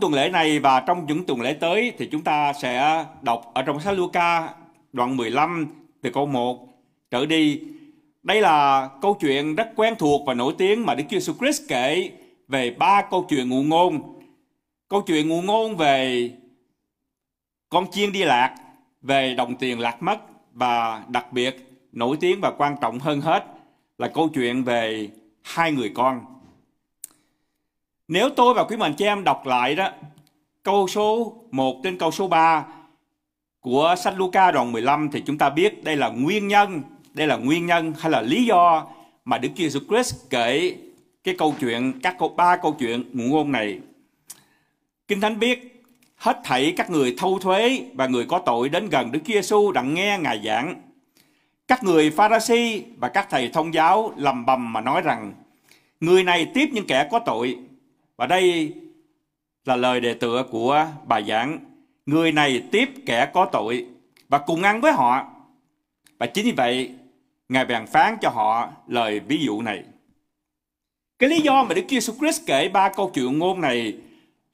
tuần lễ này và trong những tuần lễ tới thì chúng ta sẽ đọc ở trong sách Luca đoạn 15 từ câu 1 trở đi. Đây là câu chuyện rất quen thuộc và nổi tiếng mà Đức Chúa Jesus Christ kể về ba câu chuyện ngụ ngôn. Câu chuyện ngụ ngôn về con chiên đi lạc, về đồng tiền lạc mất và đặc biệt nổi tiếng và quan trọng hơn hết là câu chuyện về hai người con. Nếu tôi và quý mạnh chị em đọc lại đó, câu số 1 đến câu số 3 của sách Luca đoạn 15 thì chúng ta biết đây là nguyên nhân, đây là nguyên nhân hay là lý do mà Đức Chúa Jesus Christ kể cái câu chuyện, các câu ba câu chuyện ngụ ngôn này. Kinh Thánh biết hết thảy các người thâu thuế và người có tội đến gần Đức Chúa Giêsu đặng nghe Ngài giảng. Các người Pharisee và các thầy thông giáo lầm bầm mà nói rằng người này tiếp những kẻ có tội và đây là lời đề tựa của bài giảng. Người này tiếp kẻ có tội và cùng ăn với họ. Và chính vì vậy, Ngài bèn phán cho họ lời ví dụ này. Cái lý do mà Đức Chúa Jesus Christ kể ba câu chuyện ngôn này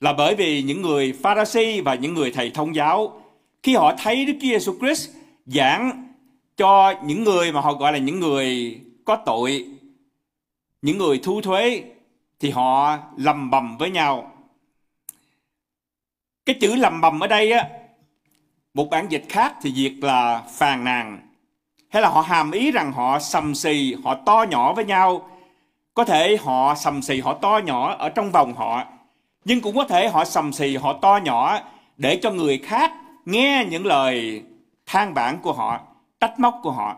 là bởi vì những người Pharisee và những người thầy thông giáo khi họ thấy Đức Chúa Jesus Christ giảng cho những người mà họ gọi là những người có tội, những người thu thuế thì họ lầm bầm với nhau. Cái chữ lầm bầm ở đây á, một bản dịch khác thì dịch là phàn nàn. Hay là họ hàm ý rằng họ sầm xì, họ to nhỏ với nhau. Có thể họ sầm xì, họ to nhỏ ở trong vòng họ. Nhưng cũng có thể họ sầm xì, họ to nhỏ để cho người khác nghe những lời than bản của họ, trách móc của họ.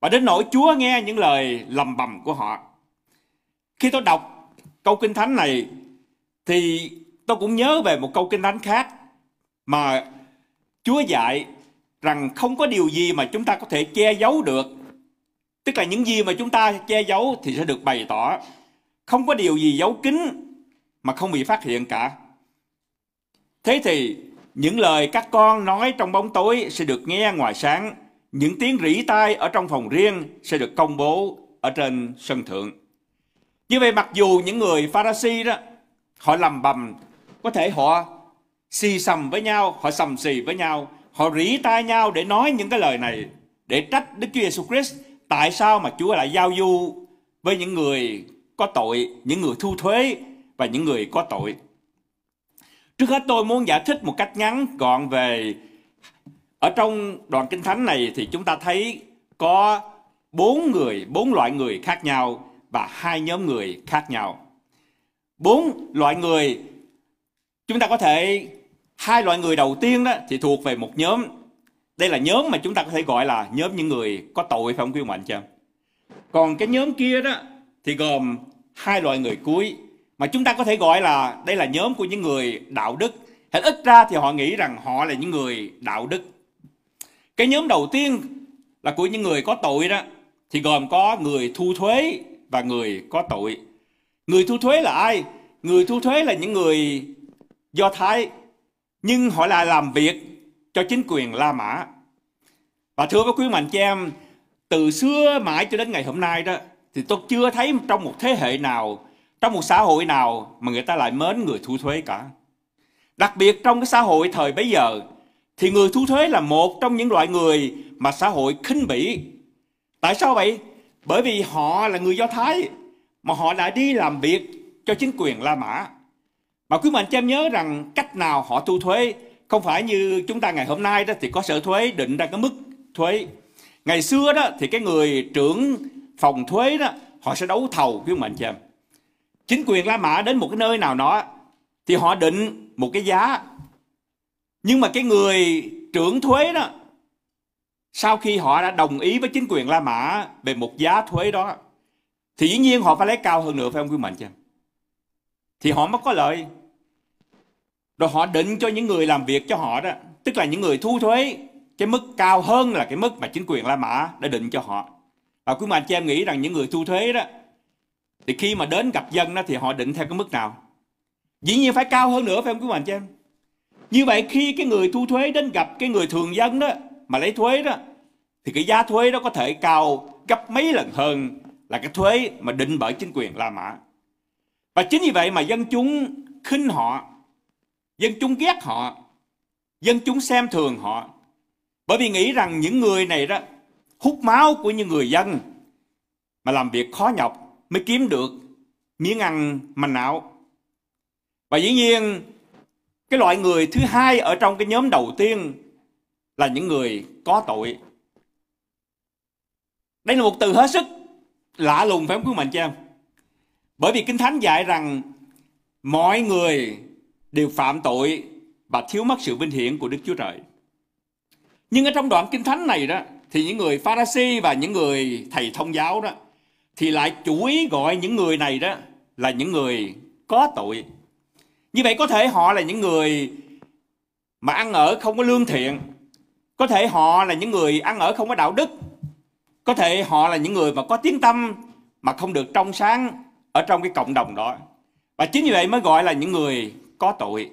Và đến nỗi Chúa nghe những lời lầm bầm của họ. Khi tôi đọc câu kinh thánh này thì tôi cũng nhớ về một câu kinh thánh khác mà Chúa dạy rằng không có điều gì mà chúng ta có thể che giấu được. Tức là những gì mà chúng ta che giấu thì sẽ được bày tỏ. Không có điều gì giấu kín mà không bị phát hiện cả. Thế thì những lời các con nói trong bóng tối sẽ được nghe ngoài sáng. Những tiếng rỉ tai ở trong phòng riêng sẽ được công bố ở trên sân thượng. Như vậy mặc dù những người Pharisee đó họ lầm bầm, có thể họ xì sầm với nhau, họ sầm xì với nhau, họ rỉ tai nhau để nói những cái lời này để trách Đức Chúa Giêsu Christ tại sao mà Chúa lại giao du với những người có tội, những người thu thuế và những người có tội. Trước hết tôi muốn giải thích một cách ngắn gọn về ở trong đoạn kinh thánh này thì chúng ta thấy có bốn người, bốn loại người khác nhau và hai nhóm người khác nhau. Bốn loại người, chúng ta có thể, hai loại người đầu tiên đó thì thuộc về một nhóm. Đây là nhóm mà chúng ta có thể gọi là nhóm những người có tội phải không quý mạnh chưa? Còn cái nhóm kia đó thì gồm hai loại người cuối mà chúng ta có thể gọi là đây là nhóm của những người đạo đức. Hết ít ra thì họ nghĩ rằng họ là những người đạo đức. Cái nhóm đầu tiên là của những người có tội đó thì gồm có người thu thuế và người có tội. Người thu thuế là ai? Người thu thuế là những người Do Thái, nhưng họ lại làm việc cho chính quyền La Mã. Và thưa với quý mạnh chị em, từ xưa mãi cho đến ngày hôm nay đó, thì tôi chưa thấy trong một thế hệ nào, trong một xã hội nào mà người ta lại mến người thu thuế cả. Đặc biệt trong cái xã hội thời bấy giờ, thì người thu thuế là một trong những loại người mà xã hội khinh bỉ. Tại sao vậy? Bởi vì họ là người Do Thái, mà họ đã đi làm việc cho chính quyền La Mã. Mà quý mệnh cho em nhớ rằng cách nào họ thu thuế, không phải như chúng ta ngày hôm nay đó thì có sở thuế định ra cái mức thuế. Ngày xưa đó thì cái người trưởng phòng thuế đó, họ sẽ đấu thầu quý mệnh cho em. Chính quyền La Mã đến một cái nơi nào đó thì họ định một cái giá. Nhưng mà cái người trưởng thuế đó sau khi họ đã đồng ý với chính quyền La Mã về một giá thuế đó, thì dĩ nhiên họ phải lấy cao hơn nữa, phải không quý mạnh chứ thì họ mới có lợi. Rồi họ định cho những người làm việc cho họ đó, tức là những người thu thuế, cái mức cao hơn là cái mức mà chính quyền La Mã đã định cho họ. Và quý mạnh cho em nghĩ rằng những người thu thuế đó, thì khi mà đến gặp dân đó thì họ định theo cái mức nào? Dĩ nhiên phải cao hơn nữa, phải không quý mạnh cho em như vậy khi cái người thu thuế đến gặp cái người thường dân đó mà lấy thuế đó thì cái giá thuế đó có thể cao gấp mấy lần hơn là cái thuế mà định bởi chính quyền La Mã. Và chính vì vậy mà dân chúng khinh họ dân chúng ghét họ, dân chúng xem thường họ. Bởi vì nghĩ rằng những người này đó hút máu của những người dân mà làm việc khó nhọc mới kiếm được miếng ăn manh áo. Và dĩ nhiên cái loại người thứ hai ở trong cái nhóm đầu tiên là những người có tội. Đây là một từ hết sức lạ lùng phải không quý mạnh chị em? Bởi vì Kinh Thánh dạy rằng mọi người đều phạm tội và thiếu mất sự vinh hiển của Đức Chúa Trời. Nhưng ở trong đoạn Kinh Thánh này đó, thì những người Pharisee và những người thầy thông giáo đó, thì lại chủ ý gọi những người này đó là những người có tội. Như vậy có thể họ là những người mà ăn ở không có lương thiện. Có thể họ là những người ăn ở không có đạo đức. Có thể họ là những người mà có tiếng tâm mà không được trong sáng ở trong cái cộng đồng đó. Và chính vì vậy mới gọi là những người có tội.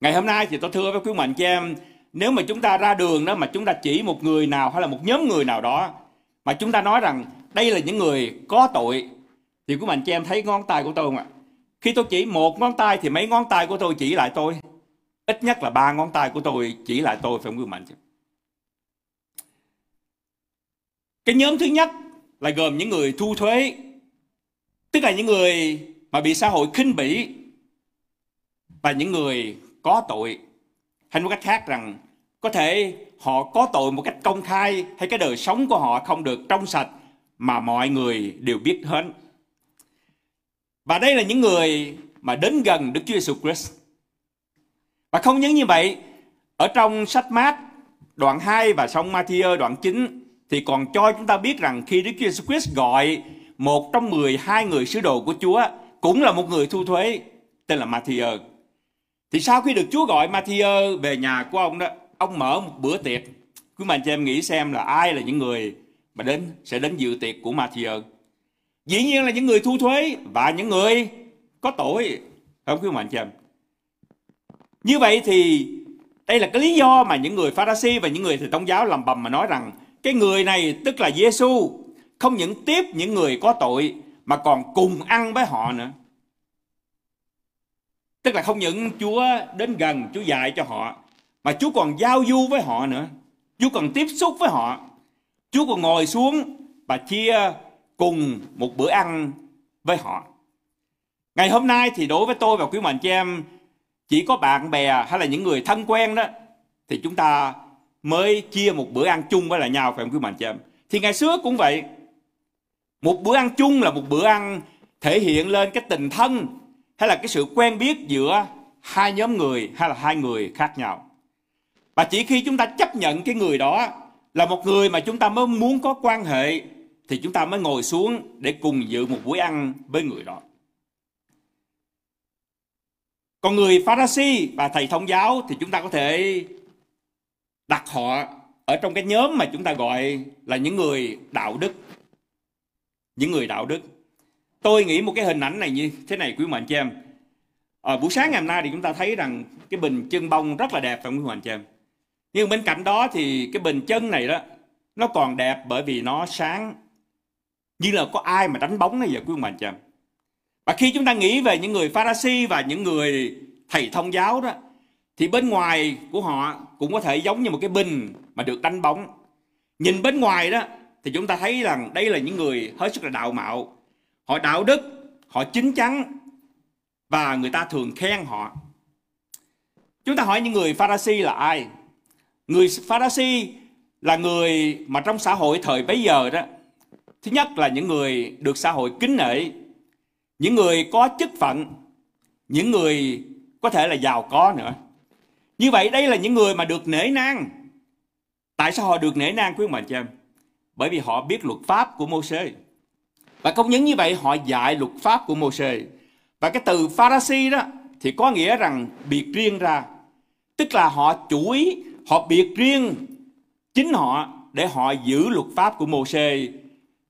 Ngày hôm nay thì tôi thưa với quý mạnh cho em, nếu mà chúng ta ra đường đó mà chúng ta chỉ một người nào hay là một nhóm người nào đó mà chúng ta nói rằng đây là những người có tội thì quý mạnh cho em thấy ngón tay của tôi không ạ? Khi tôi chỉ một ngón tay thì mấy ngón tay của tôi chỉ lại tôi. Ít nhất là ba ngón tay của tôi chỉ lại tôi phải không quý mạnh chị? Cái nhóm thứ nhất là gồm những người thu thuế tức là những người mà bị xã hội khinh bỉ và những người có tội hay một cách khác rằng có thể họ có tội một cách công khai hay cái đời sống của họ không được trong sạch mà mọi người đều biết hết. Và đây là những người mà đến gần Đức Chúa Giêsu Christ. Và không những như vậy, ở trong sách mát đoạn 2 và sông Matthew đoạn 9 thì còn cho chúng ta biết rằng khi Đức Chúa Giêsu Christ gọi một trong 12 người sứ đồ của Chúa cũng là một người thu thuế tên là Matthew. Thì sau khi được Chúa gọi Matthew về nhà của ông đó, ông mở một bữa tiệc. Quý mạnh cho em nghĩ xem là ai là những người mà đến sẽ đến dự tiệc của Matthew. Dĩ nhiên là những người thu thuế và những người có tội. Không quý mạnh cho em. Như vậy thì đây là cái lý do mà những người Pharisee và những người thầy Tông giáo làm bầm mà nói rằng cái người này tức là Giêsu không những tiếp những người có tội mà còn cùng ăn với họ nữa. Tức là không những Chúa đến gần, Chúa dạy cho họ, mà Chúa còn giao du với họ nữa. Chúa còn tiếp xúc với họ. Chúa còn ngồi xuống và chia cùng một bữa ăn với họ. Ngày hôm nay thì đối với tôi và quý mạnh chị em, chỉ có bạn bè hay là những người thân quen đó, thì chúng ta mới chia một bữa ăn chung với lại nhau, phải không quý mạnh chị em? Thì ngày xưa cũng vậy. Một bữa ăn chung là một bữa ăn thể hiện lên cái tình thân, hay là cái sự quen biết giữa hai nhóm người, hay là hai người khác nhau. Và chỉ khi chúng ta chấp nhận cái người đó là một người mà chúng ta mới muốn có quan hệ, thì chúng ta mới ngồi xuống để cùng dự một buổi ăn với người đó. Còn người Pharisee và thầy thông giáo, thì chúng ta có thể đặt họ ở trong cái nhóm mà chúng ta gọi là những người đạo đức. Những người đạo đức. Tôi nghĩ một cái hình ảnh này như thế này quý mạnh chị em. À, buổi sáng ngày hôm nay thì chúng ta thấy rằng cái bình chân bông rất là đẹp phải không quý mạnh chị em? Nhưng bên cạnh đó thì cái bình chân này đó nó còn đẹp bởi vì nó sáng như là có ai mà đánh bóng này vậy quý mạnh chị em? Và khi chúng ta nghĩ về những người Pharisee và những người thầy thông giáo đó thì bên ngoài của họ cũng có thể giống như một cái bình mà được đánh bóng. Nhìn bên ngoài đó, thì chúng ta thấy rằng đây là những người hết sức là đạo mạo. Họ đạo đức, họ chính chắn, và người ta thường khen họ. Chúng ta hỏi những người Pharisee là ai? Người Pharisee là người mà trong xã hội thời bấy giờ đó, thứ nhất là những người được xã hội kính nể, những người có chức phận, những người có thể là giàu có nữa như vậy đây là những người mà được nể nang tại sao họ được nể nang quý ông chị em bởi vì họ biết luật pháp của Mô-sê Và không những như vậy họ dạy luật pháp của Mô-sê Và cái từ Pharisee đó thì có nghĩa rằng biệt riêng ra. Tức là họ chủ ý, họ biệt riêng chính họ để họ giữ luật pháp của Mô-sê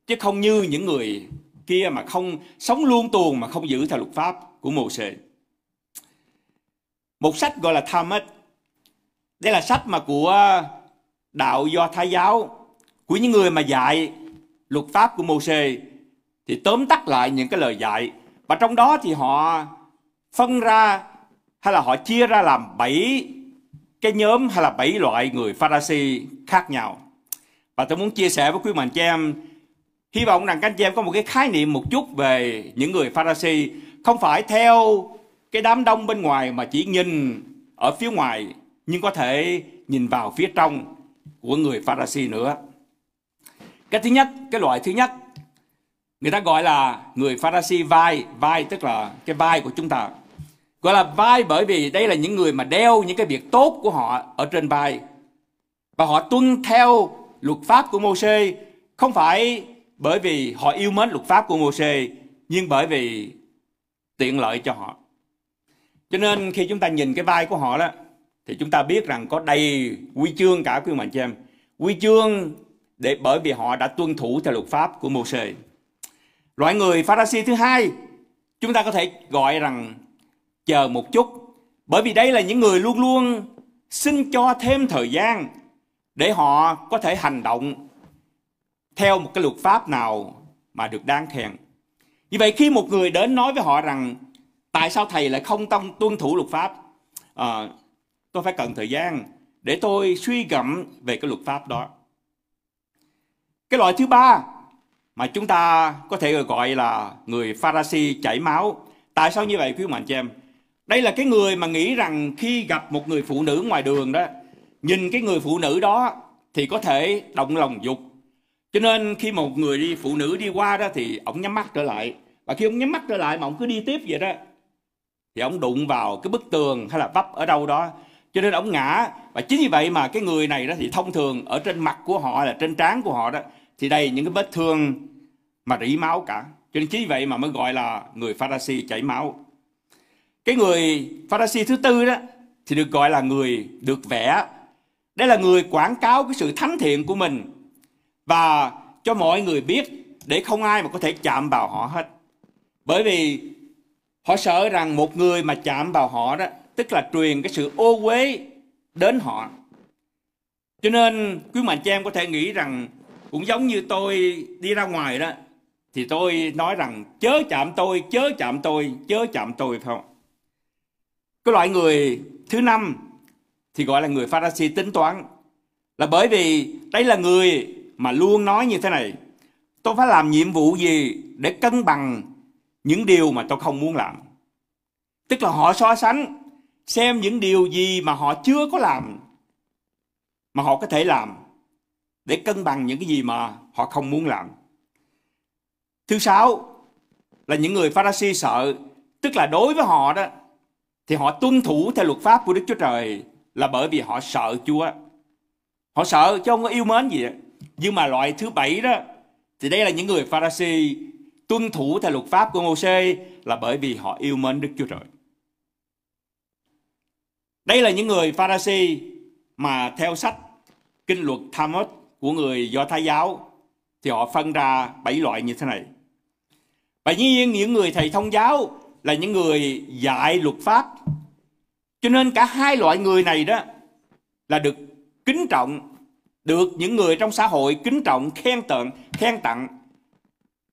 chứ không như những người kia mà không sống luôn tuồng mà không giữ theo luật pháp của Mô-sê. Một sách gọi là Talmud. Đây là sách mà của ờ, đạo Do Thái giáo, của những người mà dạy luật pháp của Mô-xê. Thì tóm tắt lại những cái lời dạy. Và trong đó thì họ phân ra, hay là họ chia ra làm bảy cái nhóm hay là bảy loại người Pharisee khác nhau. Và tôi muốn chia sẻ với quý bạn chị em, hy vọng rằng các anh chị em có một cái khái niệm một chút về những người Pharisee không phải theo cái đám đông bên ngoài mà chỉ nhìn ở phía ngoài nhưng có thể nhìn vào phía trong của người Pharisee nữa. Cái thứ nhất, cái loại thứ nhất người ta gọi là người Pharisee vai, vai tức là cái vai của chúng ta. Gọi là vai bởi vì đây là những người mà đeo những cái việc tốt của họ ở trên vai. Và họ tuân theo luật pháp của Mô-xê không phải bởi vì họ yêu mến luật pháp của Mô-xê nhưng bởi vì tiện lợi cho họ. Cho nên khi chúng ta nhìn cái vai của họ đó thì chúng ta biết rằng có đầy huy chương cả quý mạnh chị em. Huy chương để bởi vì họ đã tuân thủ theo luật pháp của Môsê. Loại người Pharisee thứ hai chúng ta có thể gọi rằng chờ một chút bởi vì đây là những người luôn luôn xin cho thêm thời gian để họ có thể hành động theo một cái luật pháp nào mà được đáng khen. Như vậy khi một người đến nói với họ rằng tại sao thầy lại không tông tuân thủ luật pháp? À, tôi phải cần thời gian để tôi suy gẫm về cái luật pháp đó. Cái loại thứ ba mà chúng ta có thể gọi là người Pharisee chảy máu. Tại sao như vậy quý bạn chị em? Đây là cái người mà nghĩ rằng khi gặp một người phụ nữ ngoài đường đó, nhìn cái người phụ nữ đó thì có thể động lòng dục. Cho nên khi một người đi phụ nữ đi qua đó thì ông nhắm mắt trở lại. Và khi ông nhắm mắt trở lại mà ông cứ đi tiếp vậy đó thì ông đụng vào cái bức tường hay là vấp ở đâu đó cho nên ông ngã. Và chính vì vậy mà cái người này đó thì thông thường ở trên mặt của họ là trên trán của họ đó, thì đầy những cái vết thương mà rỉ máu cả. Cho nên chính vì vậy mà mới gọi là người Pharisee chảy máu. Cái người Pharisee thứ tư đó thì được gọi là người được vẽ. Đây là người quảng cáo cái sự thánh thiện của mình và cho mọi người biết để không ai mà có thể chạm vào họ hết. Bởi vì họ sợ rằng một người mà chạm vào họ đó tức là truyền cái sự ô uế đến họ. Cho nên quý mạnh chị em có thể nghĩ rằng cũng giống như tôi đi ra ngoài đó, thì tôi nói rằng chớ chạm tôi, chớ chạm tôi, chớ chạm tôi phải không? Cái loại người thứ năm thì gọi là người Pharisee tính toán. Là bởi vì đây là người mà luôn nói như thế này, tôi phải làm nhiệm vụ gì để cân bằng những điều mà tôi không muốn làm? Tức là họ so sánh xem những điều gì mà họ chưa có làm mà họ có thể làm để cân bằng những cái gì mà họ không muốn làm. Thứ sáu là những người Pharisee sợ, tức là đối với họ đó thì họ tuân thủ theo luật pháp của Đức Chúa Trời là bởi vì họ sợ Chúa. Họ sợ chứ không có yêu mến gì. Nhưng mà loại thứ bảy đó thì đây là những người Pharisee tuân thủ theo luật pháp của Môsê là bởi vì họ yêu mến Đức Chúa Trời. Đây là những người Pharisee mà theo sách kinh luật Talmud của người Do Thái giáo thì họ phân ra bảy loại như thế này. Và dĩ nhiên những người thầy thông giáo là những người dạy luật pháp. Cho nên cả hai loại người này đó là được kính trọng, được những người trong xã hội kính trọng, khen tặng, khen tặng.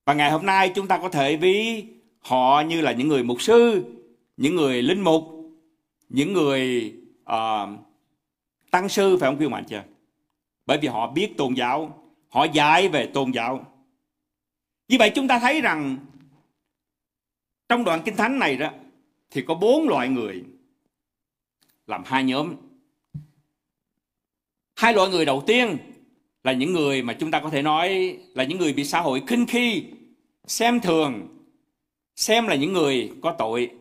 Và ngày hôm nay chúng ta có thể ví họ như là những người mục sư, những người linh mục, những người uh, tăng sư phải không quý bạn chưa? Bởi vì họ biết tôn giáo, họ dạy về tôn giáo. Như vậy chúng ta thấy rằng trong đoạn kinh thánh này đó thì có bốn loại người làm hai nhóm. Hai loại người đầu tiên là những người mà chúng ta có thể nói là những người bị xã hội khinh khi, xem thường, xem là những người có tội.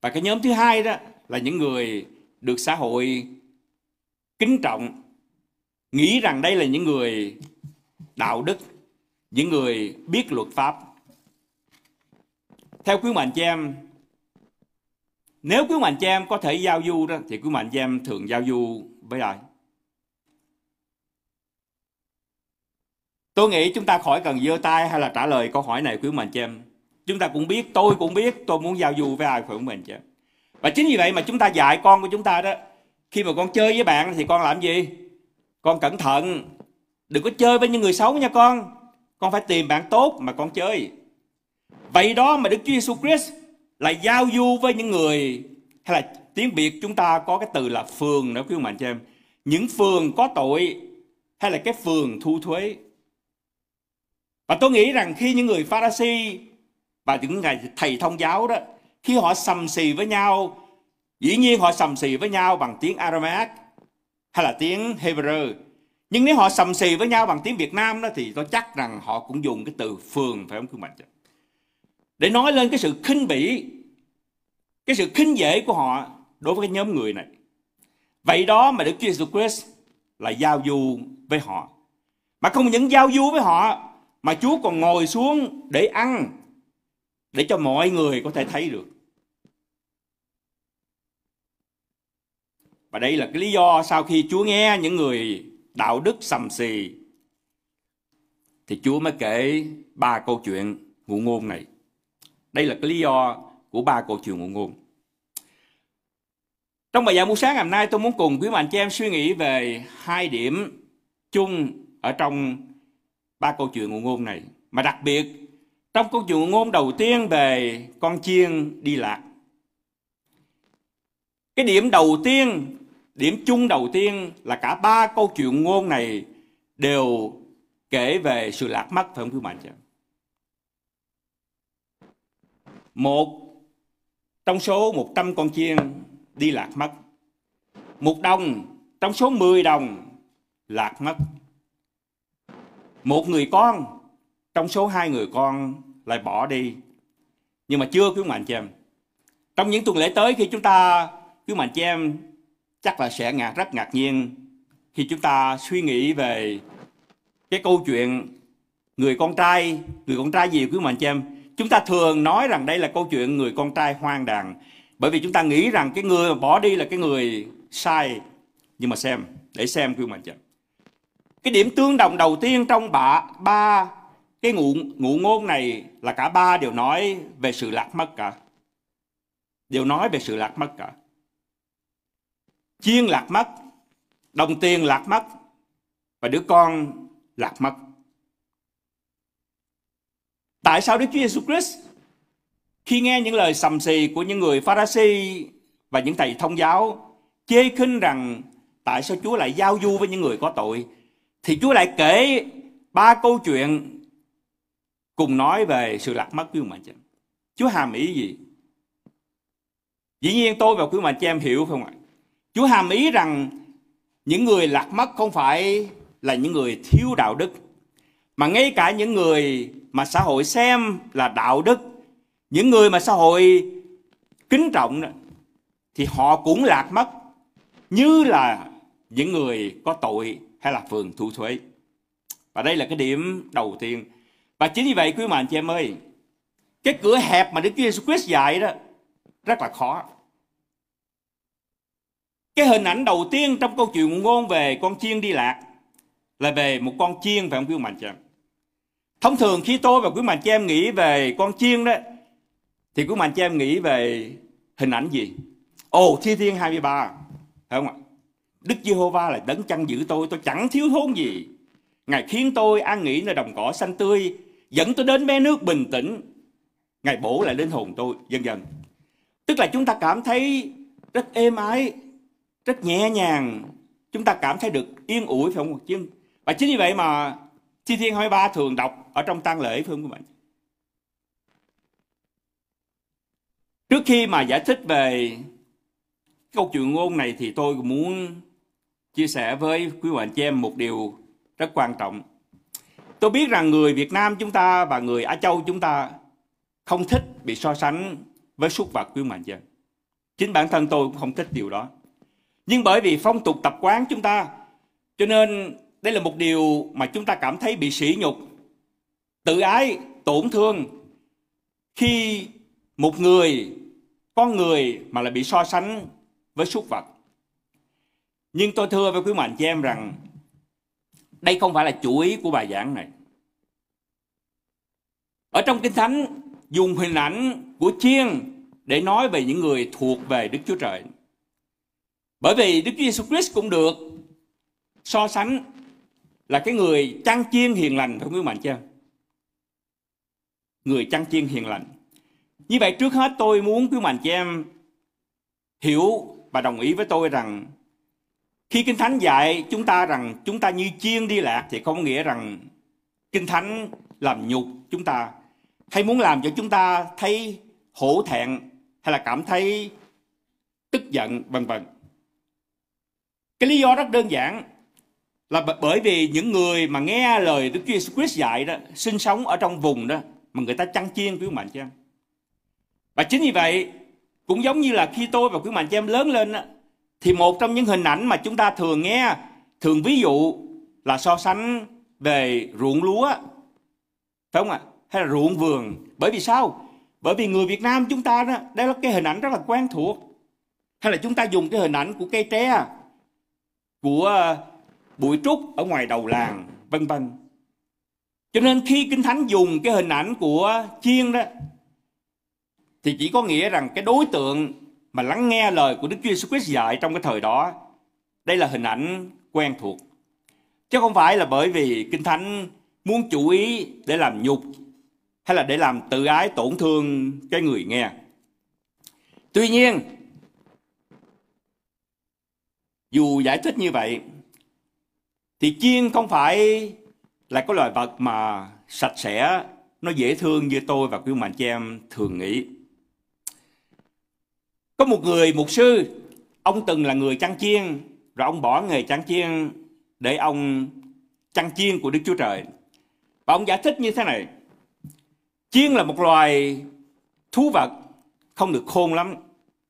Và cái nhóm thứ hai đó là những người được xã hội kính trọng, nghĩ rằng đây là những người đạo đức, những người biết luật pháp. Theo quý mạnh chị em, nếu quý mạnh chị em có thể giao du đó, thì quý mạnh chị em thường giao du với ai? Tôi nghĩ chúng ta khỏi cần giơ tay hay là trả lời câu hỏi này quý mạnh chị em. Chúng ta cũng biết, tôi cũng biết, tôi muốn giao du với ai phải không mình chị em và chính vì vậy mà chúng ta dạy con của chúng ta đó khi mà con chơi với bạn thì con làm gì con cẩn thận đừng có chơi với những người xấu nha con con phải tìm bạn tốt mà con chơi vậy đó mà Đức Chúa Giêsu Christ là giao du với những người hay là tiếng Việt chúng ta có cái từ là phường đó quý ông bà chị em. Những phường có tội hay là cái phường thu thuế. Và tôi nghĩ rằng khi những người Pharisee và những ngày thầy thông giáo đó, khi họ sầm xì với nhau, dĩ nhiên họ sầm xì với nhau bằng tiếng Aramaic hay là tiếng Hebrew. Nhưng nếu họ sầm xì với nhau bằng tiếng Việt Nam đó thì tôi chắc rằng họ cũng dùng cái từ phường phải không quý mạnh để nói lên cái sự khinh bỉ cái sự khinh dễ của họ đối với cái nhóm người này. Vậy đó mà Đức Chúa Jesus Christ là giao du với họ. Mà không những giao du với họ mà Chúa còn ngồi xuống để ăn để cho mọi người có thể thấy được. Và đây là cái lý do sau khi Chúa nghe những người đạo đức sầm xì, thì Chúa mới kể ba câu chuyện ngụ ngôn này. Đây là cái lý do của ba câu chuyện ngụ ngôn. Trong bài giảng buổi sáng ngày hôm nay, tôi muốn cùng quý bạn chị em suy nghĩ về hai điểm chung ở trong ba câu chuyện ngụ ngôn này. Mà đặc biệt trong câu chuyện ngôn đầu tiên về con chiên đi lạc. Cái điểm đầu tiên, điểm chung đầu tiên là cả ba câu chuyện ngôn này đều kể về sự lạc mất phải không quý mạnh? Một trong số 100 con chiên đi lạc mất. Một đồng trong số 10 đồng lạc mất. Một người con trong số hai người con lại bỏ đi. Nhưng mà chưa quý mạnh chị em. Trong những tuần lễ tới khi chúng ta quý mạnh chị em chắc là sẽ ngạc rất ngạc nhiên khi chúng ta suy nghĩ về cái câu chuyện người con trai, người con trai gì quý mạnh chị em. Chúng ta thường nói rằng đây là câu chuyện người con trai hoang đàn bởi vì chúng ta nghĩ rằng cái người bỏ đi là cái người sai. Nhưng mà xem, để xem quý mạnh chị Cái điểm tương đồng đầu tiên trong bà ba cái ngụ, ngụ ngôn này là cả ba đều nói về sự lạc mất cả. Đều nói về sự lạc mất cả. Chiên lạc mất, đồng tiền lạc mất và đứa con lạc mất. Tại sao Đức Chúa Giêsu Christ khi nghe những lời sầm xì của những người Pharisee và những thầy thông giáo chê khinh rằng tại sao Chúa lại giao du với những người có tội, thì Chúa lại kể ba câu chuyện cùng nói về sự lạc mất quý ông bà chị Chúa hàm ý gì? Dĩ nhiên tôi và quý mạnh chị em hiểu không ạ? Chúa hàm ý rằng những người lạc mất không phải là những người thiếu đạo đức, mà ngay cả những người mà xã hội xem là đạo đức những người mà xã hội kính trọng đó, thì họ cũng lạc mất như là những người có tội hay là phường thu thuế. Và đây là cái điểm đầu tiên. Và chính vì vậy quý bạn chị em ơi, cái cửa hẹp mà Đức Chúa Jesus Christ dạy đó rất là khó. Cái hình ảnh đầu tiên trong câu chuyện ngôn về con chiên đi lạc là về một con chiên phải không quý bạn chị em? Thông thường khi tôi và quý bạn chị em nghĩ về con chiên đó thì quý mạnh chị em nghĩ về hình ảnh gì? Ồ, Thi Thiên 23, phải không ạ? Đức Giê-hô-va là đấng chăn giữ tôi, tôi chẳng thiếu thốn gì. Ngài khiến tôi an nghỉ nơi đồng cỏ xanh tươi, dẫn tôi đến mé nước bình tĩnh. Ngài bổ lại linh hồn tôi, dần dần. Tức là chúng ta cảm thấy rất êm ái, rất nhẹ nhàng. Chúng ta cảm thấy được yên ủi, phải không? Chứ? Và chính vì vậy mà Thi Thiên 23 thường đọc ở trong tang lễ, phải không các bạn? Trước khi mà giải thích về câu chuyện ngôn này thì tôi muốn chia sẻ với quý bạn chị em một điều rất quan trọng. Tôi biết rằng người Việt Nam chúng ta và người Á Châu chúng ta không thích bị so sánh với súc vật quý bạn chị. Chính bản thân tôi cũng không thích điều đó. Nhưng bởi vì phong tục tập quán chúng ta cho nên đây là một điều mà chúng ta cảm thấy bị sỉ nhục, tự ái, tổn thương khi một người con người mà lại bị so sánh với súc vật. Nhưng tôi thưa với quý mạnh chị em rằng đây không phải là chủ ý của bài giảng này. Ở trong Kinh Thánh, dùng hình ảnh của chiên để nói về những người thuộc về Đức Chúa Trời. Bởi vì Đức Chúa Jesus Christ cũng được so sánh là cái người chăn chiên hiền lành phải quý mạnh chưa? Người chăn chiên hiền lành. Như vậy trước hết tôi muốn quý mạnh chị em hiểu và đồng ý với tôi rằng khi Kinh Thánh dạy chúng ta rằng chúng ta như chiên đi lạc thì không nghĩa rằng Kinh Thánh làm nhục chúng ta hay muốn làm cho chúng ta thấy hổ thẹn hay là cảm thấy tức giận vân vân. Cái lý do rất đơn giản là bởi vì những người mà nghe lời Đức Chúa Jesus Christ dạy đó sinh sống ở trong vùng đó mà người ta chăn chiên quý mạnh cho em. Và chính vì vậy cũng giống như là khi tôi và quý mạnh cho em lớn lên đó, thì một trong những hình ảnh mà chúng ta thường nghe, thường ví dụ là so sánh về ruộng lúa, phải không ạ? Hay là ruộng vườn. Bởi vì sao? Bởi vì người Việt Nam chúng ta đó, đây là cái hình ảnh rất là quen thuộc. Hay là chúng ta dùng cái hình ảnh của cây tre, của ờ, bụi trúc ở ngoài đầu làng, vân vân. Cho nên khi kinh thánh dùng cái hình ảnh của chiên đó, thì chỉ có nghĩa rằng cái đối tượng mà lắng nghe lời của Đức Chúa Jesus Christ dạy trong cái thời đó, đây là hình ảnh quen thuộc. Chứ không phải là bởi vì kinh thánh muốn chủ ý để làm nhục hay là để làm tự ái tổn thương cái người nghe. Tuy nhiên, dù giải thích như vậy, thì chiên không phải là cái loài vật mà sạch sẽ, nó dễ thương như tôi và quý mạnh chị em thường nghĩ có một người mục sư ông từng là người chăn chiên rồi ông bỏ nghề chăn chiên để ông chăn chiên của đức chúa trời. Và ông giải thích như thế này chiên là một loài thú vật không được khôn lắm.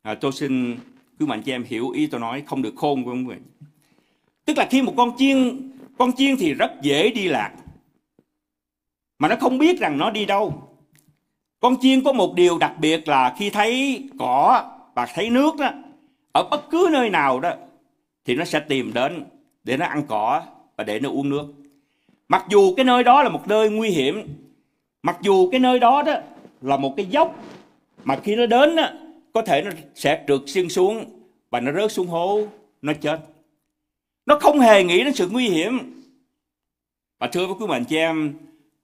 À, tôi xin quý mạnh chị em hiểu ý tôi nói không được khôn của ông người tức là khi một con chiên con chiên thì rất dễ đi lạc mà nó không biết rằng nó đi đâu. Con chiên có một điều đặc biệt là khi thấy cỏ và thấy nước đó ở bất cứ nơi nào đó thì nó sẽ tìm đến để nó ăn cỏ và để nó uống nước. Mặc dù cái nơi đó là một nơi nguy hiểm mặc dù cái nơi đó đó là một cái dốc mà khi nó đến đó, có thể nó sẽ trượt xuyên xuống và nó rớt xuống hố nó chết. Nó không hề nghĩ đến sự nguy hiểm. Và thưa với quý mạnh chị em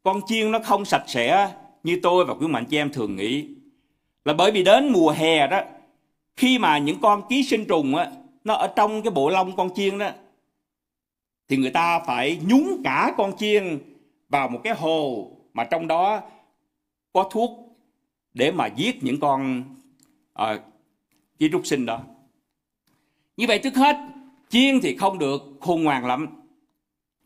con chiên nó không sạch sẽ như tôi và quý mạnh chị em thường nghĩ. Là bởi vì đến mùa hè đó khi mà những con ký sinh trùng á nó ở trong cái bộ lông con chiên đó thì người ta phải nhúng cả con chiên vào một cái hồ mà trong đó có thuốc để mà giết những con uh, ký trúc sinh đó. Như vậy trước hết chiên thì không được khôn ngoan lắm.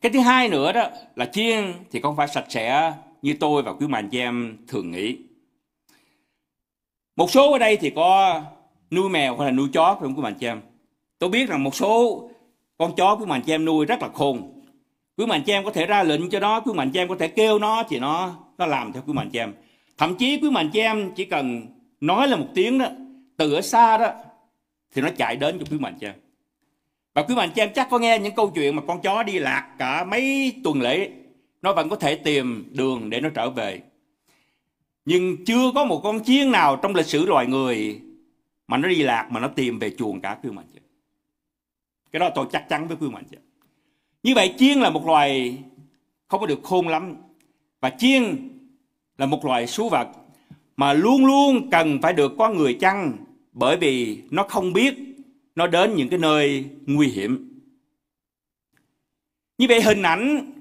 Cái thứ hai nữa đó là chiên thì không phải sạch sẽ như tôi và quý mạnh chị em thường nghĩ. Một số ở đây thì có nuôi mèo hay là nuôi chó phải không quý mạnh chị em? Tôi biết rằng một số con chó quý mạnh chị em nuôi rất là khôn. Quý mạnh chị em có thể ra lệnh cho nó, quý mạnh chị em có thể kêu nó thì nó nó làm theo quý mạnh chị em. Thậm chí quý mạnh chị em chỉ cần nói là một tiếng đó, từ ở xa đó, thì nó chạy đến cho quý mạnh chị em. Và quý mạnh chị em chắc có nghe những câu chuyện mà con chó đi lạc cả mấy tuần lễ, nó vẫn có thể tìm đường để nó trở về. Nhưng chưa có một con chiên nào trong lịch sử loài người mà nó đi lạc mà nó tìm về chuồng cả quý mạnh chị cái đó tôi chắc chắn với quý mạnh chị như vậy chiên là một loài không có được khôn lắm. Và chiên là một loài số vật mà luôn luôn cần phải được có người chăn bởi vì nó không biết nó đến những cái nơi nguy hiểm. Như vậy hình ảnh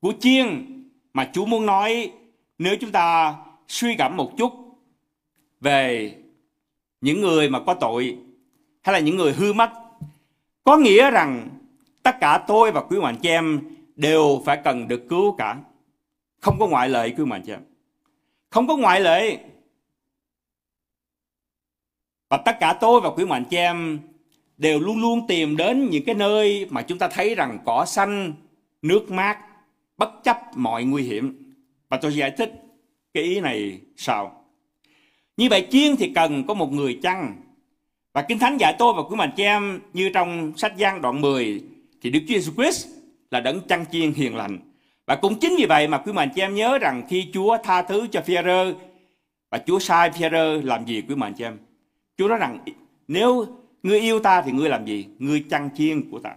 của chiên mà Chúa muốn nói, nếu chúng ta suy gẫm một chút về những người mà có tội hay là những người hư mất có nghĩa rằng tất cả tôi và quý mạnh chị em đều phải cần được cứu cả không có ngoại lệ quý mạnh chị em không có ngoại lệ và tất cả tôi và quý mạnh chị em đều luôn luôn tìm đến những cái nơi mà chúng ta thấy rằng cỏ xanh, nước mát, bất chấp mọi nguy hiểm. Và tôi giải thích cái ý này sao. Như vậy chiên thì cần có một người chăn. Và Kinh Thánh dạy tôi và quý mạnh chị em như trong sách Giăng đoạn 10 thì Đức Chúa Jesus Christ là đấng chăn chiên hiền lành. Và cũng chính vì vậy mà quý mạnh chị em nhớ rằng khi Chúa tha thứ cho phi rơ và Chúa sai phi rơ làm gì quý mạnh chị em? Chúa nói rằng nếu Ngươi yêu ta thì ngươi làm gì? Ngươi chăn chiên của ta.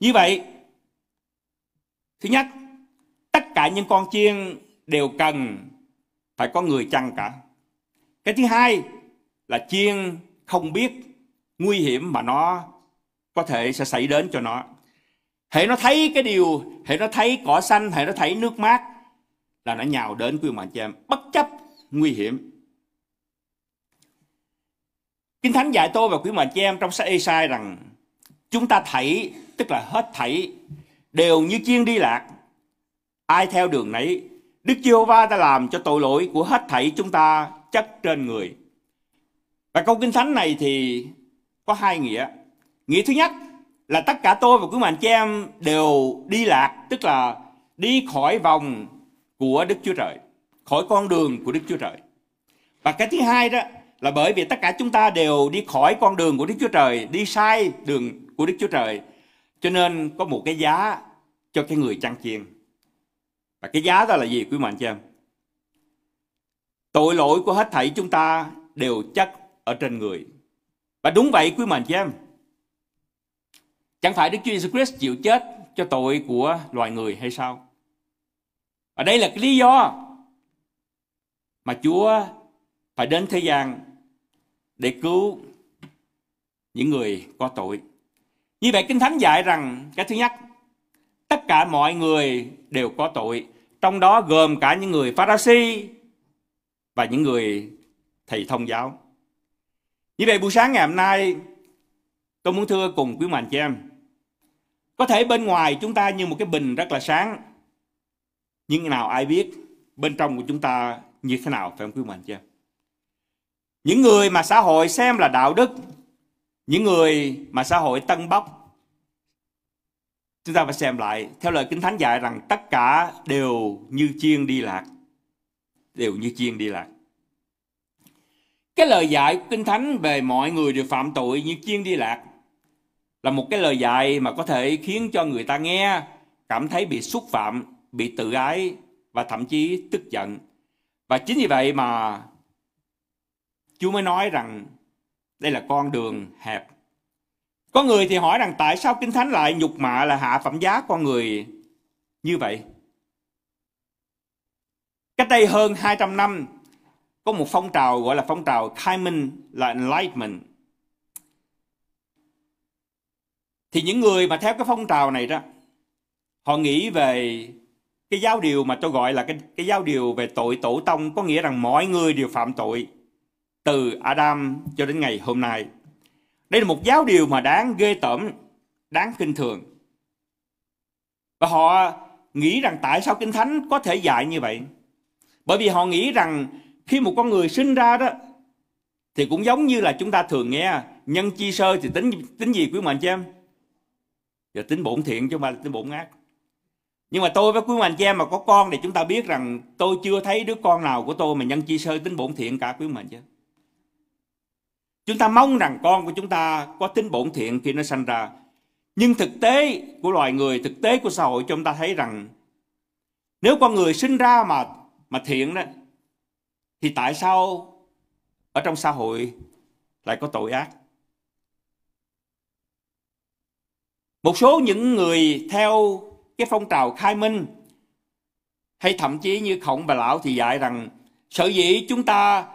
Như vậy, thứ nhất, tất cả những con chiên đều cần phải có người chăn cả. Cái thứ hai là chiên không biết nguy hiểm mà nó có thể sẽ xảy đến cho nó. Hệ nó thấy cái điều, hệ nó thấy cỏ xanh, hệ nó thấy nước mát là nó nhào đến quý ông chị em bất chấp nguy hiểm. Kinh Thánh dạy tôi và quý ông chị em trong sách Esai rằng chúng ta thảy, tức là hết thảy, đều như chiên đi lạc. Ai theo đường nấy, Đức Giê-hô-va đã làm cho tội lỗi của hết thảy chúng ta chất trên người. Và câu Kinh Thánh này thì có hai nghĩa. Nghĩa thứ nhất là tất cả tôi và quý mạnh chị em đều đi lạc, tức là đi khỏi vòng của Đức Chúa Trời, khỏi con đường của Đức Chúa Trời. Và cái thứ hai đó là bởi vì tất cả chúng ta đều đi khỏi con đường của Đức Chúa Trời, đi sai đường của Đức Chúa Trời. Cho nên có một cái giá cho cái người chăn chiên. Và cái giá đó là gì quý mạnh cho em? Tội lỗi của hết thảy chúng ta đều chắc ở trên người. Và đúng vậy quý mạnh cho em. Chẳng phải Đức Chúa Jesus Christ chịu chết cho tội của loài người hay sao? Và đây là cái lý do mà Chúa phải đến thế gian để cứu những người có tội. Như vậy Kinh Thánh dạy rằng cái thứ nhất, tất cả mọi người đều có tội, trong đó gồm cả những người Pharisee và những người thầy thông giáo. Như vậy buổi sáng ngày hôm nay, tôi muốn thưa cùng quý mạnh chị em, có thể bên ngoài chúng ta như một cái bình rất là sáng, nhưng nào ai biết bên trong của chúng ta như thế nào, phải không quý mạnh chị em những người mà xã hội xem là đạo đức, những người mà xã hội tân bốc chúng ta phải xem lại theo lời kinh thánh dạy rằng tất cả đều như chiên đi lạc đều như chiên đi lạc cái lời dạy của Kinh Thánh về mọi người đều phạm tội như chiên đi lạc là một cái lời dạy mà có thể khiến cho người ta nghe cảm thấy bị xúc phạm, bị tự ái và thậm chí tức giận. Và chính vì vậy mà Chúa mới nói rằng đây là con đường hẹp. Có người thì hỏi rằng tại sao Kinh Thánh lại nhục mạ là hạ phẩm giá con người như vậy? Cách đây hơn 200 năm, có một phong trào gọi là phong trào khai minh là enlightenment thì những người mà theo cái phong trào này đó họ nghĩ về cái giáo điều mà tôi gọi là cái cái giáo điều về tội tổ tông có nghĩa rằng mọi người đều phạm tội từ Adam cho đến ngày hôm nay. Đây là một giáo điều mà đáng ghê tởm, đáng kinh thường. Và họ nghĩ rằng tại sao Kinh Thánh có thể dạy như vậy? Bởi vì họ nghĩ rằng khi một con người sinh ra đó thì cũng giống như là chúng ta thường nghe nhân chi sơ thì tính tính gì quý mạnh chị em giờ tính bổn thiện chứ không phải là tính bổn ác nhưng mà tôi với quý mạnh chị em mà có con thì chúng ta biết rằng tôi chưa thấy đứa con nào của tôi mà nhân chi sơ tính bổn thiện cả quý mạnh chứ chúng ta mong rằng con của chúng ta có tính bổn thiện khi nó sanh ra nhưng thực tế của loài người, thực tế của xã hội, chúng ta thấy rằng nếu con người sinh ra mà mà thiện đó, thì tại sao ở trong xã hội lại có tội ác? Một số những người theo cái phong trào khai minh, hay thậm chí như khổng bà lão thì dạy rằng, sở dĩ chúng ta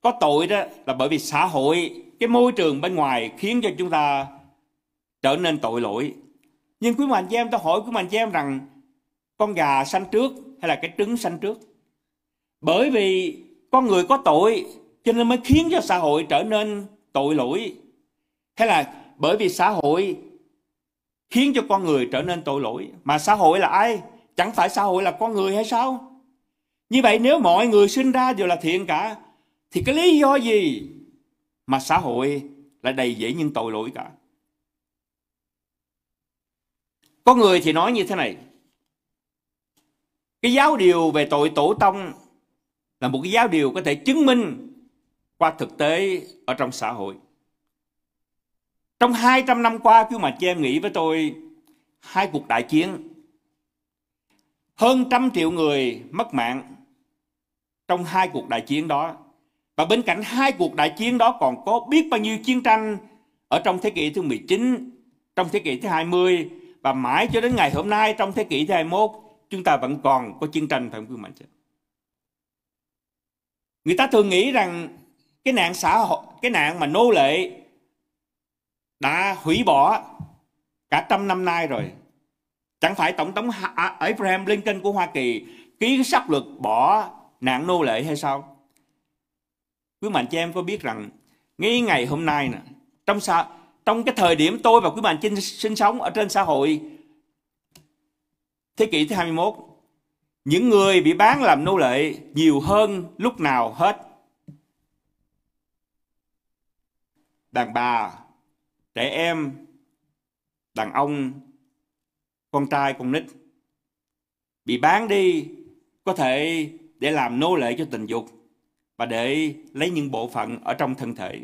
có tội đó là bởi vì xã hội, cái môi trường bên ngoài khiến cho chúng ta trở nên tội lỗi. Nhưng quý mạnh chị em, tôi hỏi quý mạnh chị em rằng, con gà sanh trước hay là cái trứng sanh trước? Bởi vì con người có tội cho nên mới khiến cho xã hội trở nên tội lỗi. Hay là bởi vì xã hội khiến cho con người trở nên tội lỗi? Mà xã hội là ai? Chẳng phải xã hội là con người hay sao? Như vậy nếu mọi người sinh ra đều là thiện cả thì cái lý do gì mà xã hội lại đầy dẫy những tội lỗi cả có người thì nói như thế này cái giáo điều về tội tổ tông là một cái giáo điều có thể chứng minh qua thực tế ở trong xã hội. Trong 200 năm qua, cứ mà chị em nghĩ với tôi, hai cuộc đại chiến, hơn trăm triệu người mất mạng trong hai cuộc đại chiến đó. Và bên cạnh hai cuộc đại chiến đó còn có biết bao nhiêu chiến tranh ở trong thế kỷ thứ 19, trong thế kỷ thứ 20 và mãi cho đến ngày hôm nay trong thế kỷ thứ 21 chúng ta vẫn còn có chiến tranh phải không quý mạnh chị? Người ta thường nghĩ rằng cái nạn xã hội cái nạn mà nô lệ đã hủy bỏ cả trăm năm nay rồi chẳng phải tổng thống Abraham Lincoln của Hoa Kỳ ký sắc luật bỏ nạn nô lệ hay sao quý mạnh chị em có biết rằng ngay ngày hôm nay nè trong xã trong cái thời điểm tôi và quý bạn sinh, sinh sống ở trên xã hội thế kỷ thứ 21 những người bị bán làm nô lệ nhiều hơn lúc nào hết. Đàn bà trẻ em đàn ông con trai con nít bị bán đi có thể để làm nô lệ cho tình dục và để lấy những bộ phận ở trong thân thể.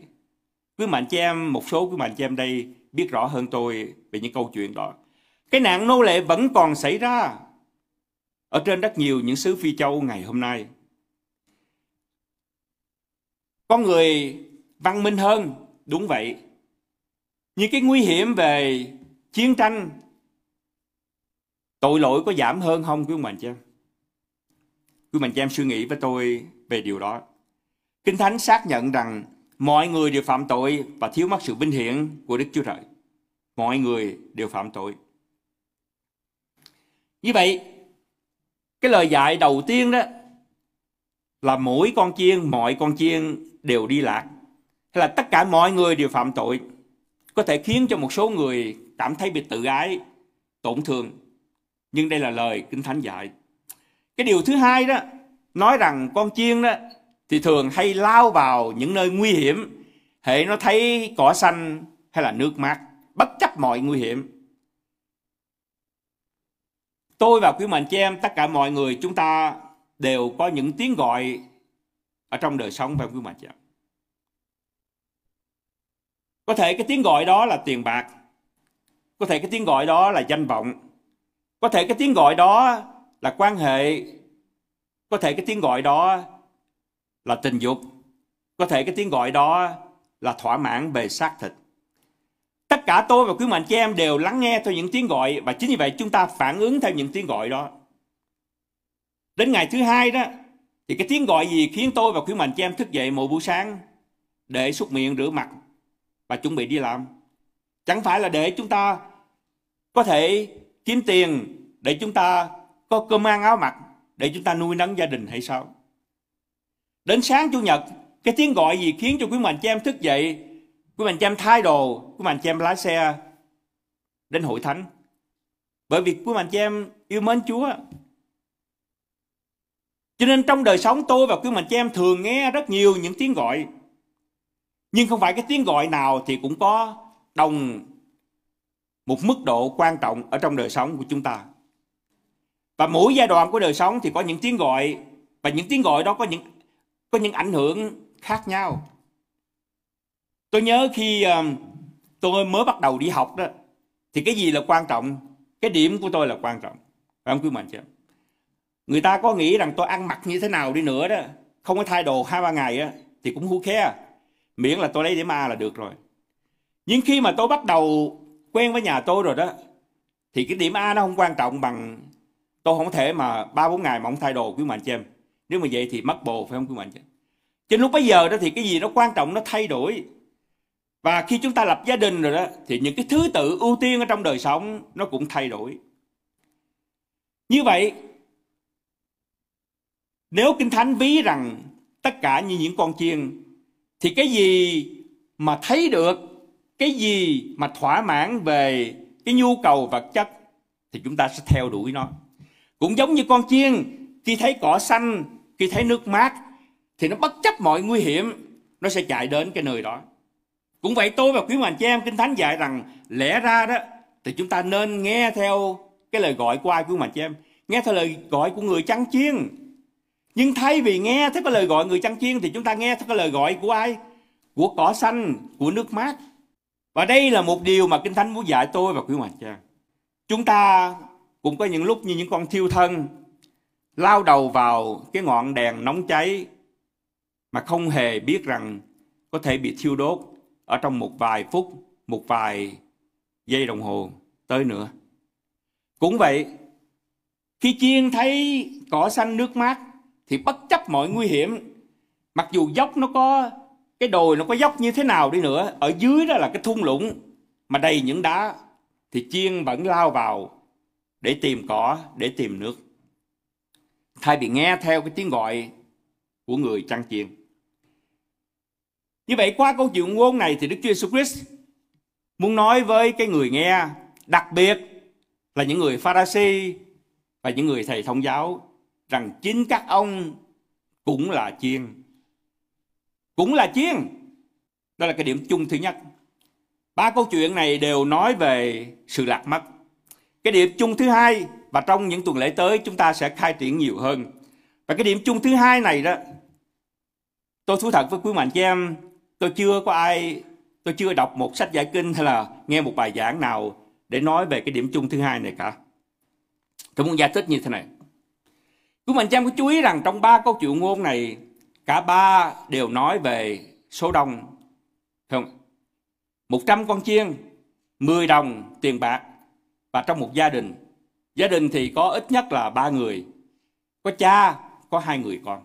Quý mạnh chị em, một số quý mạnh chị em đây biết rõ hơn tôi về những câu chuyện đó. Cái nạn nô lệ vẫn còn xảy ra ở trên rất nhiều những xứ phi châu ngày hôm nay. Con người văn minh hơn, đúng vậy. Những cái nguy hiểm về chiến tranh, tội lỗi có giảm hơn không, quý mạnh chị em? Quý mạnh chị em suy nghĩ với tôi về điều đó kinh thánh xác nhận rằng mọi người đều phạm tội và thiếu mất sự vinh hiển của đức chúa trời. Mọi người đều phạm tội. Như vậy, cái lời dạy đầu tiên đó là mỗi con chiên, mọi con chiên đều đi lạc. Hay là tất cả mọi người đều phạm tội. Có thể khiến cho một số người cảm thấy bị tự ái, tổn thương. Nhưng đây là lời kinh thánh dạy. Cái điều thứ hai đó, nói rằng con chiên đó thì thường hay lao vào những nơi nguy hiểm hệ nó thấy cỏ xanh hay là nước mát, bất chấp mọi nguy hiểm. Tôi và quý mệnh chị em, tất cả mọi người chúng ta đều có những tiếng gọi ở trong đời sống và quý mệnh chị em? Có thể cái tiếng gọi đó là tiền bạc, có thể cái tiếng gọi đó là danh vọng, có thể cái tiếng gọi đó là quan hệ, có thể cái tiếng gọi đó là tình dục. Có thể cái tiếng gọi đó là thỏa mãn về xác thịt. Tất cả tôi và quý mạnh chị em đều lắng nghe theo những tiếng gọi và chính vì vậy chúng ta phản ứng theo những tiếng gọi đó. Đến ngày thứ hai đó, thì cái tiếng gọi gì khiến tôi và quý mạnh chị em thức dậy mỗi buổi sáng? Để xúc miệng rửa mặt và chuẩn bị đi làm. Chẳng phải là để chúng ta có thể kiếm tiền để chúng ta có cơm ăn áo mặc, để chúng ta nuôi nấng gia đình hay sao? Đến sáng chủ nhật, cái tiếng gọi gì khiến cho quý mạnh chị em thức dậy, quý mạnh chị em thay đồ, quý mạnh chị em lái xe đến hội thánh? Bởi vì quý mạnh chị em yêu mến Chúa. Cho nên trong đời sống tôi và quý mạnh chị em thường nghe rất nhiều những tiếng gọi. Nhưng không phải cái tiếng gọi nào thì cũng có đồng một mức độ quan trọng ở trong đời sống của chúng ta. Và mỗi giai đoạn của đời sống thì có những tiếng gọi, và những tiếng gọi đó có những có những ảnh hưởng khác nhau. Tôi nhớ khi ờ, tôi mới bắt đầu đi học đó thì cái gì là quan trọng? Cái điểm của tôi là quan trọng. Phải không quý mạnh chứ? Người ta có nghĩ rằng tôi ăn mặc như thế nào đi nữa đó, không có thay đồ hai ba ngày á thì cũng hú khe miễn là tôi lấy điểm A là được rồi nhưng khi mà tôi bắt đầu quen với nhà tôi rồi đó thì cái điểm A nó không quan trọng bằng tôi không thể mà ba bốn ngày mà không thay đồ quý mạnh chị em nếu mà vậy thì mất bồ phải không quý mạnh? Chứ? trên lúc bây giờ đó thì cái gì nó quan trọng nó thay đổi. Và khi chúng ta lập gia đình rồi đó, thì những cái thứ tự ưu tiên ở trong đời sống nó cũng thay đổi. Như vậy, nếu kinh thánh ví rằng tất cả như những con chiên, thì cái gì mà thấy được, cái gì mà thỏa mãn về cái nhu cầu vật chất, thì chúng ta sẽ theo đuổi nó. Cũng giống như con chiên, khi thấy cỏ xanh khi thấy nước mát thì nó bất chấp mọi nguy hiểm nó sẽ chạy đến cái nơi đó cũng vậy tôi và quý mạnh chị em kinh thánh dạy rằng lẽ ra đó thì chúng ta nên nghe theo cái lời gọi của ai quý mạnh chị em nghe theo lời gọi của người chăn chiên nhưng thay vì nghe theo cái lời gọi người chăn chiên thì chúng ta nghe theo cái lời gọi của ai? Của cỏ xanh, của nước mát. Và đây là một điều mà Kinh Thánh muốn dạy tôi và quý mạnh cha. Chúng ta cũng có những lúc như những con thiêu thân lao đầu vào cái ngọn đèn nóng cháy mà không hề biết rằng có thể bị thiêu đốt ở trong một vài phút, một vài giây đồng hồ tới nữa. Cũng vậy, khi chiên thấy cỏ xanh nước mát thì bất chấp mọi nguy hiểm mặc dù dốc nó có cái đồi nó có dốc như thế nào đi nữa ở dưới đó là cái thung lũng mà đầy những đá thì chiên vẫn lao vào để tìm cỏ để tìm nước thay vì nghe theo cái tiếng gọi của người trăng chiên. Như vậy qua câu chuyện ngôn này thì Đức Chúa Jesus Christ muốn nói với cái người nghe, đặc biệt là những người Pharisee và những người thầy thông giáo rằng chính các ông cũng là chiên. Cũng là chiên. Đó là cái điểm chung thứ nhất. Ba câu chuyện này đều nói về sự lạc mất. Cái điểm chung thứ hai và trong những tuần lễ tới, chúng ta sẽ khai triển nhiều hơn. Và cái điểm chung thứ hai này đó, tôi thú thật với quý mạnh chị em, tôi chưa có ai, tôi chưa đọc một sách giải kinh hay là nghe một bài giảng nào để nói về cái điểm chung thứ hai này cả. Tôi muốn giải thích như thế này. Quý mạnh chị em có chú ý rằng trong ba câu chuyện ngôn này, cả ba đều nói về số đông không? 100 con chiên 10 đồng tiền bạc và trong một gia đình gia đình thì có ít nhất là ba người, có cha, có hai người con.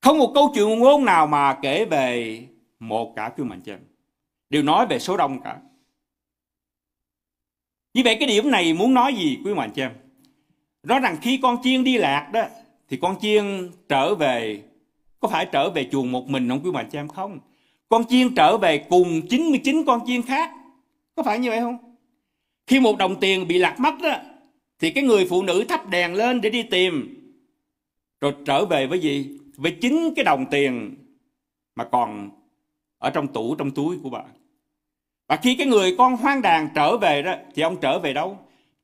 Không một câu chuyện ngôn nào mà kể về một cả quý mạnh chị đều nói về số đông cả. Như vậy cái điểm này muốn nói gì quý mạnh chị em nói rằng khi con chiên đi lạc đó, thì con chiên trở về, có phải trở về chuồng một mình không quý mạnh chị em không. Con chiên trở về cùng 99 con chiên khác, có phải như vậy không? Khi một đồng tiền bị lạc mất đó thì cái người phụ nữ thắp đèn lên để đi tìm. Rồi trở về với gì? Với chính cái đồng tiền mà còn ở trong tủ, trong túi của bà. Và khi cái người con hoang đàn trở về đó, thì ông trở về đâu?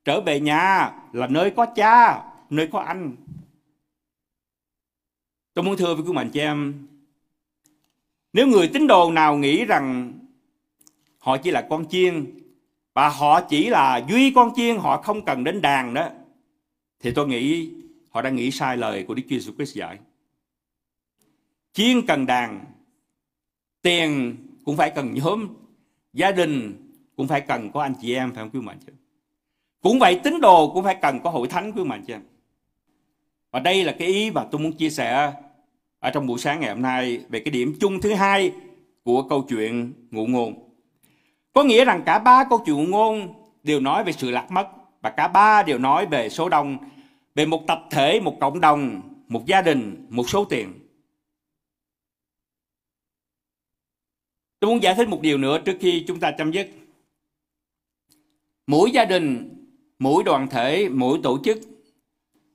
Trở về nhà là nơi có cha, nơi có anh. Tôi muốn thưa với quý mạnh chị em, nếu người tín đồ nào nghĩ rằng họ chỉ là con chiên và họ chỉ là duy con chiên họ không cần đến đàn đó thì tôi nghĩ họ đang nghĩ sai lời của Đức Chúa Jesus Christ dạy. Chiên cần đàn, tiền cũng phải cần nhóm, gia đình cũng phải cần có anh chị em phải không quý mạnh chứ? Cũng vậy tín đồ cũng phải cần có hội thánh quý mạnh chứ? Và đây là cái ý mà tôi muốn chia sẻ ở trong buổi sáng ngày hôm nay về cái điểm chung thứ hai của câu chuyện ngụ ngôn. Có nghĩa rằng cả ba câu chuyện ngôn đều nói về sự lạc mất và cả ba đều nói về số đông, về một tập thể, một cộng đồng, một gia đình, một số tiền. Tôi muốn giải thích một điều nữa trước khi chúng ta chấm dứt. Mỗi gia đình, mỗi đoàn thể, mỗi tổ chức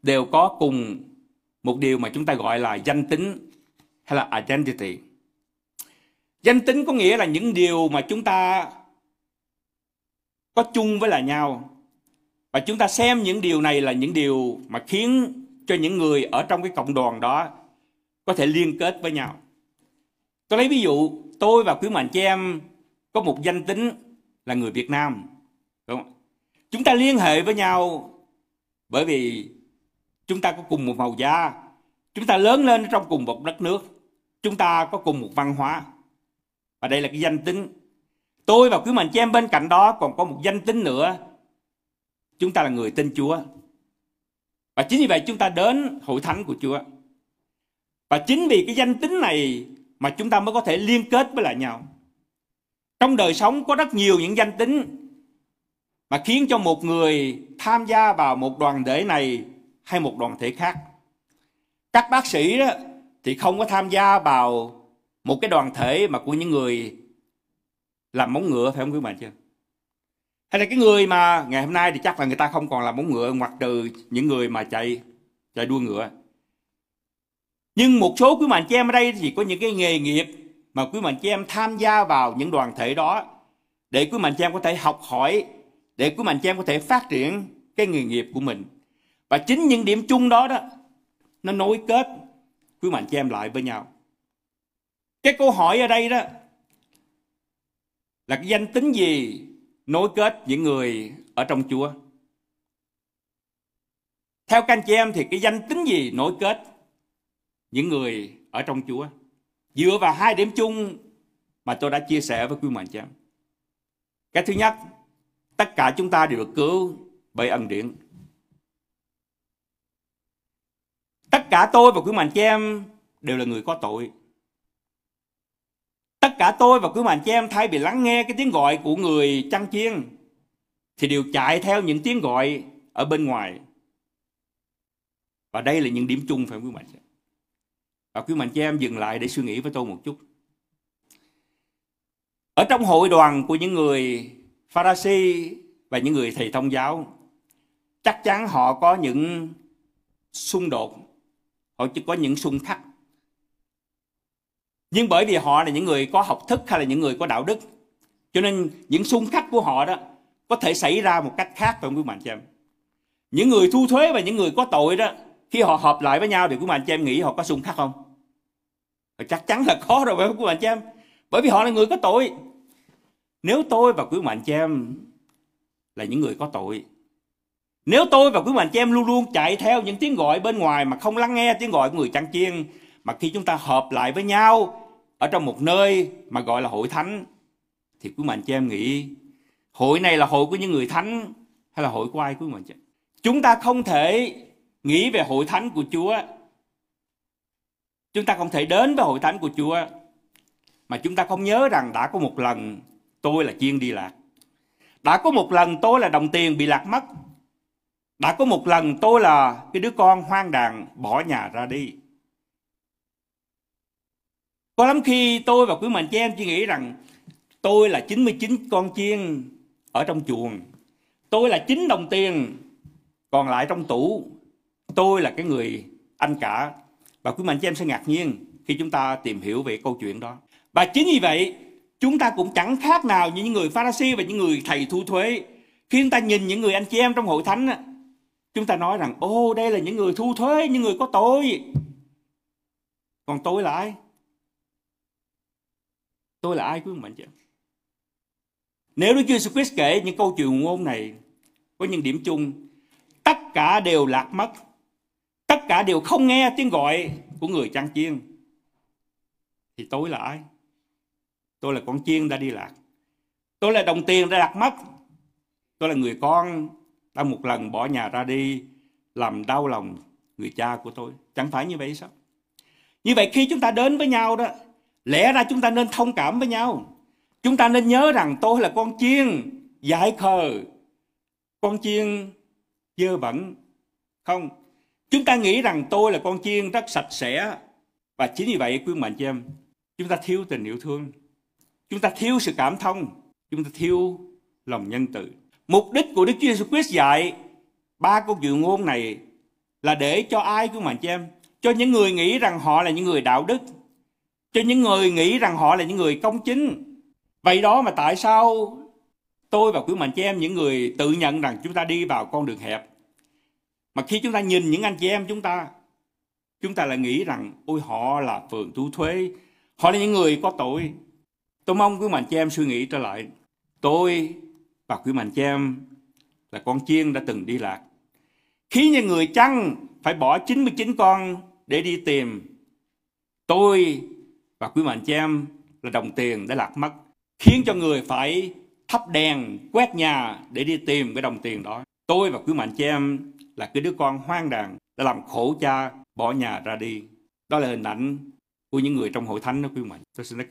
đều có cùng một điều mà chúng ta gọi là danh tính hay là identity. Danh tính có nghĩa là những điều mà chúng ta có chung với là nhau. Và chúng ta xem những điều này là những điều mà khiến cho những người ở trong cái cộng đoàn đó có thể liên kết với nhau. Tôi lấy ví dụ, tôi và quý mạnh chị em có một danh tính là người Việt Nam. Đúng không? Chúng ta liên hệ với nhau bởi vì chúng ta có cùng một màu da, chúng ta lớn lên trong cùng một đất nước, chúng ta có cùng một văn hóa. Và đây là cái danh tính. Tôi và quý mạnh chị em bên cạnh đó còn có một danh tính nữa. Chúng ta là người tin Chúa. Và chính vì vậy chúng ta đến hội thánh của Chúa. Và chính vì cái danh tính này mà chúng ta mới có thể liên kết với lại nhau. Trong đời sống có rất nhiều những danh tính mà khiến cho một người tham gia vào một đoàn thể này hay một đoàn thể khác. Các bác sĩ đó thì không có tham gia vào một cái đoàn thể mà của những người làm móng ngựa phải không quý bạn chưa? Hay là cái người mà ngày hôm nay thì chắc là người ta không còn làm móng ngựa ngoặt trừ những người mà chạy chạy đua ngựa. Nhưng một số quý mạnh chị em ở đây thì có những cái nghề nghiệp mà quý mạnh chị em tham gia vào những đoàn thể đó để quý mạnh chị em có thể học hỏi, để quý mạnh chị em có thể phát triển cái nghề nghiệp của mình. Và chính những điểm chung đó đó nó nối kết quý mạnh chị em lại với nhau. Cái câu hỏi ở đây đó là cái danh tính gì nối kết những người ở trong Chúa? Theo các anh chị em thì cái danh tính gì nối kết những người ở trong Chúa? Dựa vào hai điểm chung mà tôi đã chia sẻ với quý mạnh chị em. Cái thứ nhất, tất cả chúng ta đều được cứu bởi ân điển. Tất cả tôi và quý mạnh chị em đều là người có tội tất cả tôi và quý mạnh chị em thay vì lắng nghe cái tiếng gọi của người chăn chiên thì đều chạy theo những tiếng gọi ở bên ngoài. Và đây là những điểm chung phải không quý mạnh chị em. Và quý mạnh chị em dừng lại để suy nghĩ với tôi một chút. Ở trong hội đoàn của những người Pharisee và những người thầy thông giáo, chắc chắn họ có những xung đột, họ chỉ có những xung khắc. Nhưng bởi vì họ là những người có học thức hay là những người có đạo đức, cho nên những xung khắc của họ đó có thể xảy ra một cách khác phải không quý bạn chị em? Những người thu thuế và những người có tội đó, khi họ hợp lại với nhau thì quý bạn cho em nghĩ họ có xung khắc không? Chắc chắn là có rồi phải không quý bạn chị em? Bởi vì họ là người có tội. Nếu tôi và quý bạn cho em là những người có tội, nếu tôi và quý bạn cho em luôn luôn chạy theo những tiếng gọi bên ngoài mà không lắng nghe tiếng gọi của người chăn chiên, mà khi chúng ta hợp lại với nhau ở trong một nơi mà gọi là hội thánh, thì quý mạnh chị em nghĩ hội này là hội của những người thánh hay là hội của ai quý mạnh chị em? Chúng ta không thể nghĩ về hội thánh của Chúa. Chúng ta không thể đến với hội thánh của Chúa mà chúng ta không nhớ rằng đã có một lần tôi là chiên đi lạc. Đã có một lần tôi là đồng tiền bị lạc mất. Đã có một lần tôi là cái đứa con hoang đàn bỏ nhà ra đi. Có lắm khi tôi và quý mạnh chị em chỉ nghĩ rằng tôi là 99 con chiên ở trong chuồng. Tôi là 9 đồng tiền còn lại trong tủ. Tôi là cái người anh cả. Và quý mạnh chị em sẽ ngạc nhiên khi chúng ta tìm hiểu về câu chuyện đó. Và chính vì vậy, chúng ta cũng chẳng khác nào như những người Pharisee và những người thầy thu thuế. Khi chúng ta nhìn những người anh chị em trong hội thánh, chúng ta nói rằng, ô đây là những người thu thuế, những người có tội. Còn tôi là ai? Tôi là ai quý bạn chị Nếu Đức Chúa Jesus Christ kể những câu chuyện ngôn này có những điểm chung, tất cả đều lạc mất. Tất cả đều không nghe tiếng gọi của người chăn chiên. Thì tôi là ai? Tôi là con chiên đã đi lạc. Tôi là đồng tiền đã lạc mất. Tôi là người con đã một lần bỏ nhà ra đi làm đau lòng người cha của tôi. Chẳng phải như vậy sao? Như vậy khi chúng ta đến với nhau đó, lẽ ra chúng ta nên thông cảm với nhau. Chúng ta nên nhớ rằng tôi là con chiên dại khờ, con chiên dơ bẩn. Không, chúng ta nghĩ rằng tôi là con chiên rất sạch sẽ. Và chính vì vậy quý mạnh chị em, chúng ta thiếu tình yêu thương. Chúng ta thiếu sự cảm thông, chúng ta thiếu lòng nhân từ. Mục đích của Đức Chúa Jesus Christ dạy ba câu chuyện ngôn này là để cho ai quý mạnh chị em? Cho những người nghĩ rằng họ là những người đạo đức, cho những người nghĩ rằng họ là những người công chính. Vậy đó mà tại sao tôi và quý mạnh chị em, những người tự nhận rằng chúng ta đi vào con đường hẹp mà khi chúng ta nhìn những anh chị em chúng ta chúng ta lại nghĩ rằng, ôi, họ là phường thu thuế, họ là những người có tội Tôi mong quý mạnh chị em suy nghĩ trở lại. Tôi và quý mạnh chị em là con chiên đã từng đi lạc. Khi những người chăn phải bỏ 99 con để đi tìm. Tôi và quý mạnh chị em là đồng tiền đã lạc mất. Khiến cho người phải thắp đèn, quét nhà để đi tìm cái đồng tiền đó. Tôi và quý mạnh chị em là cái đứa con hoang đàn đã làm khổ cha bỏ nhà ra đi. Đó là hình ảnh của những người trong hội thánh đó quý mạnh. Tôi xin nói